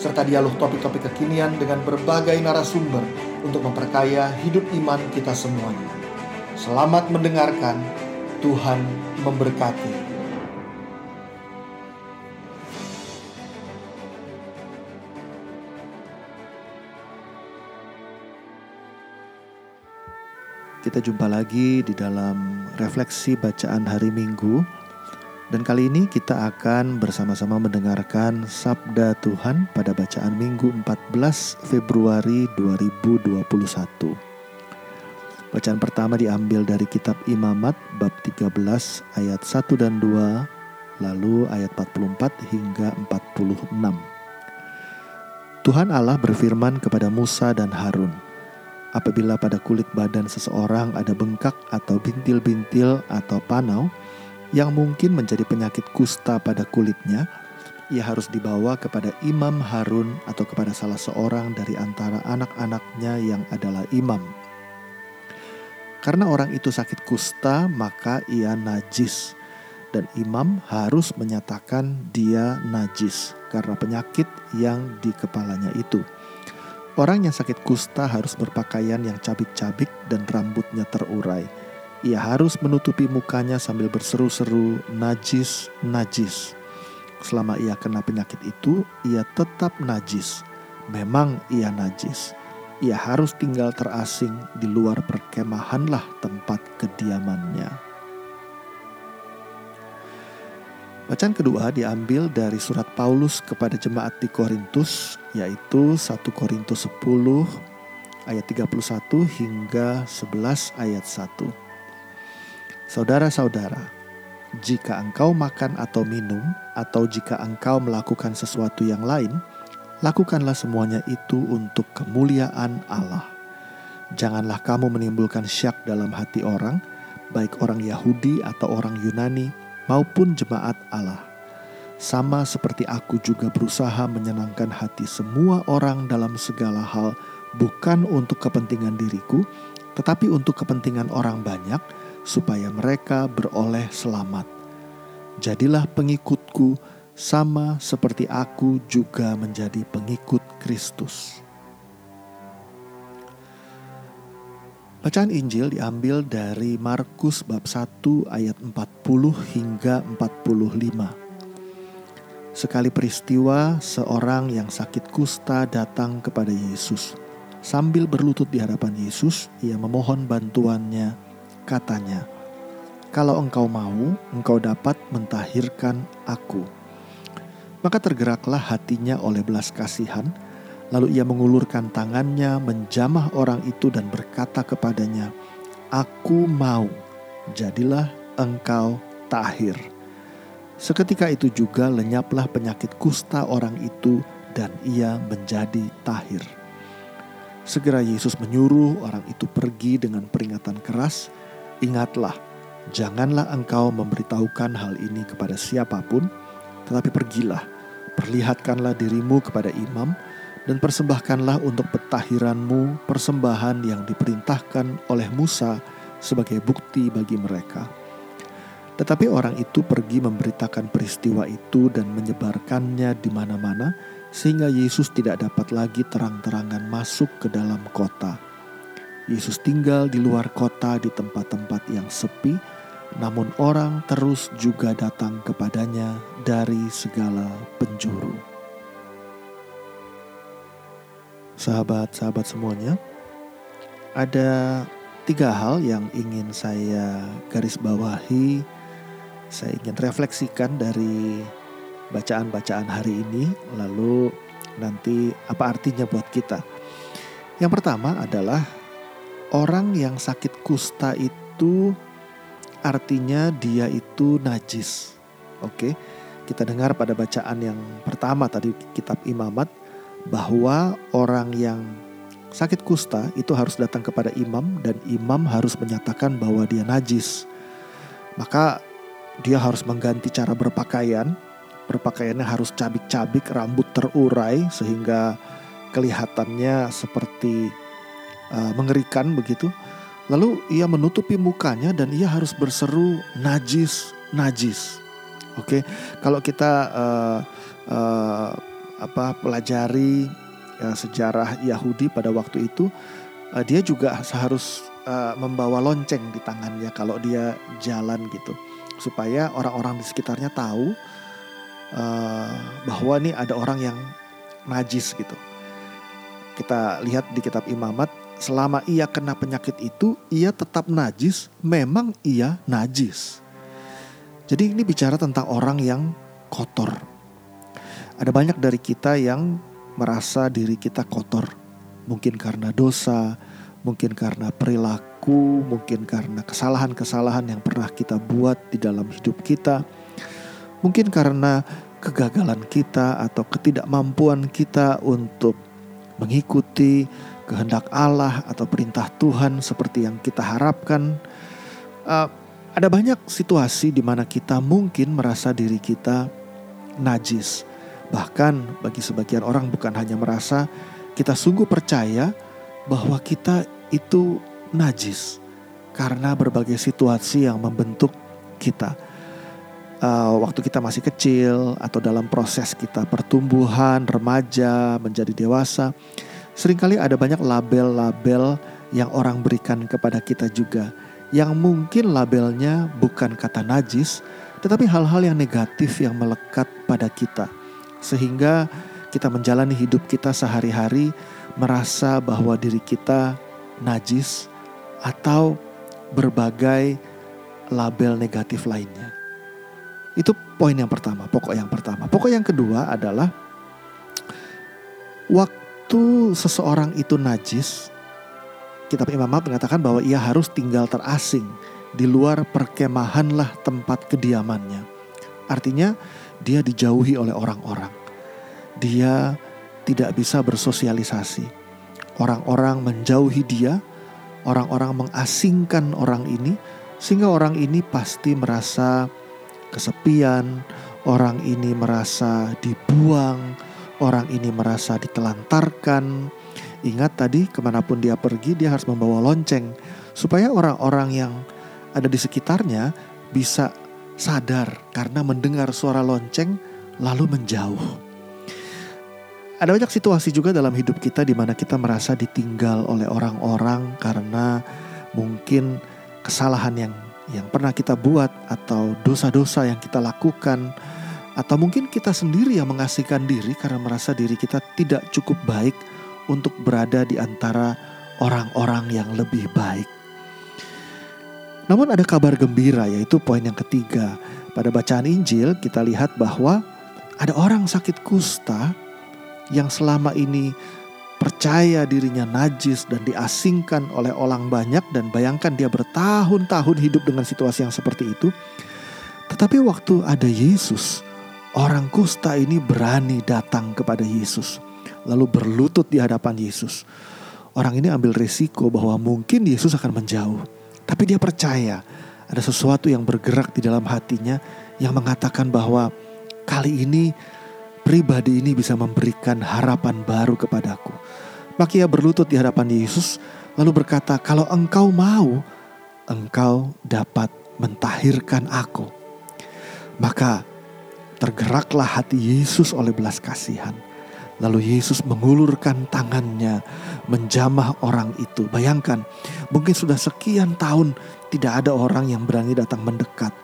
serta dialog topik-topik kekinian dengan berbagai narasumber untuk memperkaya hidup iman kita semuanya. Selamat mendengarkan, Tuhan memberkati. Kita jumpa lagi di dalam refleksi bacaan hari Minggu dan kali ini kita akan bersama-sama mendengarkan Sabda Tuhan pada bacaan Minggu 14 Februari 2021. Bacaan pertama diambil dari kitab Imamat bab 13 ayat 1 dan 2 lalu ayat 44 hingga 46. Tuhan Allah berfirman kepada Musa dan Harun, Apabila pada kulit badan seseorang ada bengkak atau bintil-bintil atau panau, yang mungkin menjadi penyakit kusta pada kulitnya, ia harus dibawa kepada Imam Harun atau kepada salah seorang dari antara anak-anaknya yang adalah imam. Karena orang itu sakit kusta, maka ia najis, dan imam harus menyatakan dia najis karena penyakit yang di kepalanya itu. Orang yang sakit kusta harus berpakaian yang cabik-cabik dan rambutnya terurai ia harus menutupi mukanya sambil berseru-seru, "Najis, najis." Selama ia kena penyakit itu, ia tetap najis. Memang ia najis. Ia harus tinggal terasing di luar perkemahanlah tempat kediamannya. Bacaan kedua diambil dari surat Paulus kepada jemaat di Korintus, yaitu 1 Korintus 10 ayat 31 hingga 11 ayat 1. Saudara-saudara, jika engkau makan atau minum, atau jika engkau melakukan sesuatu yang lain, lakukanlah semuanya itu untuk kemuliaan Allah. Janganlah kamu menimbulkan syak dalam hati orang, baik orang Yahudi atau orang Yunani, maupun jemaat Allah. Sama seperti aku juga berusaha menyenangkan hati semua orang dalam segala hal, bukan untuk kepentingan diriku, tetapi untuk kepentingan orang banyak supaya mereka beroleh selamat. Jadilah pengikutku sama seperti aku juga menjadi pengikut Kristus. Bacaan Injil diambil dari Markus bab 1 ayat 40 hingga 45. Sekali peristiwa, seorang yang sakit kusta datang kepada Yesus. Sambil berlutut di hadapan Yesus, ia memohon bantuannya katanya, "Kalau engkau mau, engkau dapat mentahirkan aku." Maka tergeraklah hatinya oleh belas kasihan, lalu ia mengulurkan tangannya menjamah orang itu dan berkata kepadanya, "Aku mau, jadilah engkau tahir." Seketika itu juga lenyaplah penyakit kusta orang itu dan ia menjadi tahir. Segera Yesus menyuruh orang itu pergi dengan peringatan keras, Ingatlah, janganlah engkau memberitahukan hal ini kepada siapa pun, tetapi pergilah, perlihatkanlah dirimu kepada imam, dan persembahkanlah untuk petahiranmu persembahan yang diperintahkan oleh Musa sebagai bukti bagi mereka. Tetapi orang itu pergi memberitakan peristiwa itu dan menyebarkannya di mana-mana, sehingga Yesus tidak dapat lagi terang-terangan masuk ke dalam kota. Yesus tinggal di luar kota di tempat-tempat yang sepi, namun orang terus juga datang kepadanya dari segala penjuru. Sahabat-sahabat semuanya, ada tiga hal yang ingin saya garis bawahi, saya ingin refleksikan dari bacaan-bacaan hari ini, lalu nanti apa artinya buat kita. Yang pertama adalah orang yang sakit kusta itu artinya dia itu najis. Oke. Kita dengar pada bacaan yang pertama tadi kitab Imamat bahwa orang yang sakit kusta itu harus datang kepada imam dan imam harus menyatakan bahwa dia najis. Maka dia harus mengganti cara berpakaian. Berpakaiannya harus cabik-cabik, rambut terurai sehingga kelihatannya seperti uh, mengerikan begitu. Lalu ia menutupi mukanya dan ia harus berseru najis, najis. Oke, kalau kita uh, uh, apa pelajari uh, sejarah Yahudi pada waktu itu, uh, dia juga harus uh, membawa lonceng di tangannya kalau dia jalan gitu, supaya orang-orang di sekitarnya tahu uh, bahwa nih ada orang yang najis gitu. Kita lihat di kitab Imamat, selama ia kena penyakit itu, ia tetap najis, memang ia najis. Jadi ini bicara tentang orang yang kotor. Ada banyak dari kita yang merasa diri kita kotor. Mungkin karena dosa, mungkin karena perilaku, mungkin karena kesalahan-kesalahan yang pernah kita buat di dalam hidup kita. Mungkin karena kegagalan kita atau ketidakmampuan kita untuk mengikuti kehendak Allah atau perintah Tuhan seperti yang kita harapkan. Uh, ada banyak situasi di mana kita mungkin merasa diri kita najis. Bahkan bagi sebagian orang bukan hanya merasa, kita sungguh percaya bahwa kita itu najis karena berbagai situasi yang membentuk kita. Uh, waktu kita masih kecil atau dalam proses kita pertumbuhan, remaja, menjadi dewasa, sering kali ada banyak label-label yang orang berikan kepada kita juga yang mungkin labelnya bukan kata najis, tetapi hal-hal yang negatif yang melekat pada kita, sehingga kita menjalani hidup kita sehari-hari merasa bahwa diri kita najis atau berbagai label negatif lainnya. Itu poin yang pertama, pokok yang pertama. Pokok yang kedua adalah waktu seseorang itu najis, kitab Imamat mengatakan bahwa ia harus tinggal terasing di luar perkemahanlah tempat kediamannya. Artinya dia dijauhi oleh orang-orang. Dia tidak bisa bersosialisasi. Orang-orang menjauhi dia, orang-orang mengasingkan orang ini sehingga orang ini pasti merasa kesepian, orang ini merasa dibuang, orang ini merasa ditelantarkan, Ingat tadi ke mana pun dia pergi dia harus membawa lonceng supaya orang-orang yang ada di sekitarnya bisa sadar karena mendengar suara lonceng lalu menjauh. Ada banyak situasi juga dalam hidup kita di mana kita merasa ditinggal oleh orang-orang karena mungkin kesalahan yang yang pernah kita buat atau dosa-dosa yang kita lakukan atau mungkin kita sendiri yang mengasihkan diri karena merasa diri kita tidak cukup baik untuk berada di antara orang-orang yang lebih baik. Namun ada kabar gembira yaitu poin yang ketiga. Pada bacaan Injil kita lihat bahwa ada orang sakit kusta yang selama ini percaya dirinya najis dan diasingkan oleh orang banyak dan bayangkan dia bertahun-tahun hidup dengan situasi yang seperti itu. Tetapi waktu ada Yesus, orang kusta ini berani datang kepada Yesus lalu berlutut di hadapan Yesus. Orang ini ambil resiko bahwa mungkin Yesus akan menjauh. Tapi dia percaya ada sesuatu yang bergerak di dalam hatinya yang mengatakan bahwa kali ini pribadi ini bisa memberikan harapan baru kepadaku. Maka ia berlutut di hadapan Yesus lalu berkata, kalau engkau mau, engkau dapat mentahirkan aku. Maka tergeraklah hati Yesus oleh belas kasihan Lalu Yesus mengulurkan tangannya menjamah orang itu. Bayangkan, mungkin sudah sekian tahun tidak ada orang yang berani datang mendekat.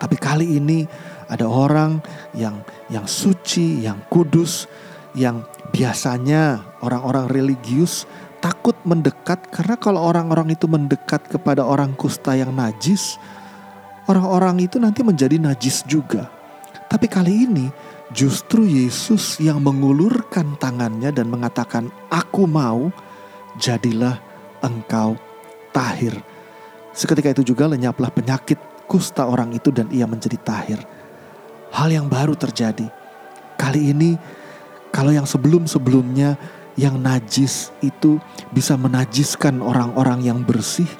Tapi kali ini ada orang yang yang suci, yang kudus, yang biasanya orang-orang religius takut mendekat karena kalau orang-orang itu mendekat kepada orang kusta yang najis, orang-orang itu nanti menjadi najis juga. Tapi kali ini Justru Yesus yang mengulurkan tangannya dan mengatakan, "Aku mau, jadilah engkau tahir." Seketika itu juga lenyaplah penyakit kusta orang itu dan ia menjadi tahir. Hal yang baru terjadi. Kali ini kalau yang sebelum-sebelumnya yang najis itu bisa menajiskan orang-orang yang bersih,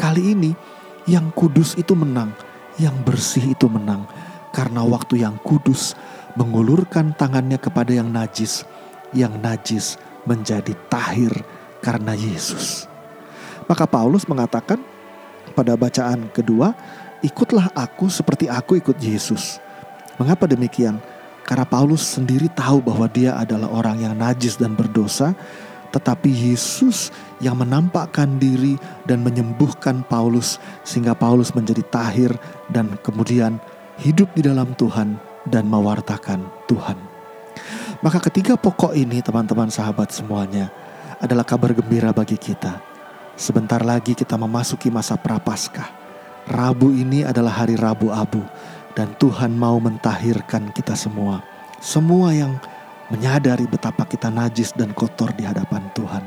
kali ini yang kudus itu menang, yang bersih itu menang. Karena waktu yang kudus mengulurkan tangannya kepada yang najis, yang najis menjadi tahir karena Yesus. Maka Paulus mengatakan pada bacaan kedua, ikutlah aku seperti aku ikut Yesus. Mengapa demikian? Karena Paulus sendiri tahu bahwa dia adalah orang yang najis dan berdosa, tetapi Yesus yang menampakkan diri dan menyembuhkan Paulus sehingga Paulus menjadi tahir dan kemudian hidup di dalam Tuhan dan mewartakan Tuhan. Maka ketiga pokok ini teman-teman sahabat semuanya adalah kabar gembira bagi kita. Sebentar lagi kita memasuki masa prapaskah. Rabu ini adalah hari Rabu Abu dan Tuhan mau mentahirkan kita semua. Semua yang menyadari betapa kita najis dan kotor di hadapan Tuhan.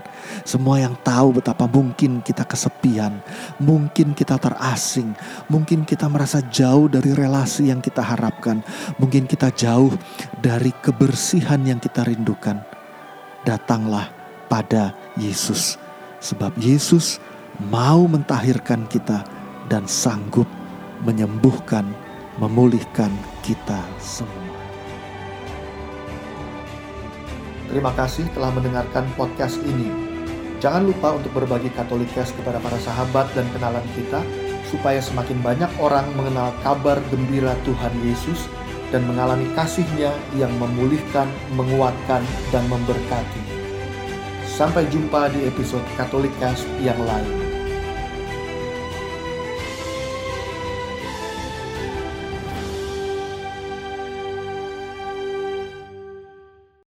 Semua yang tahu betapa mungkin kita kesepian, mungkin kita terasing, mungkin kita merasa jauh dari relasi yang kita harapkan, mungkin kita jauh dari kebersihan yang kita rindukan. Datanglah pada Yesus, sebab Yesus mau mentahirkan kita dan sanggup menyembuhkan memulihkan kita semua. Terima kasih telah mendengarkan podcast ini. Jangan lupa untuk berbagi Katolikes kepada para sahabat dan kenalan kita, supaya semakin banyak orang mengenal kabar gembira Tuhan Yesus dan mengalami kasihnya yang memulihkan, menguatkan, dan memberkati. Sampai jumpa di episode Katolikes yang lain.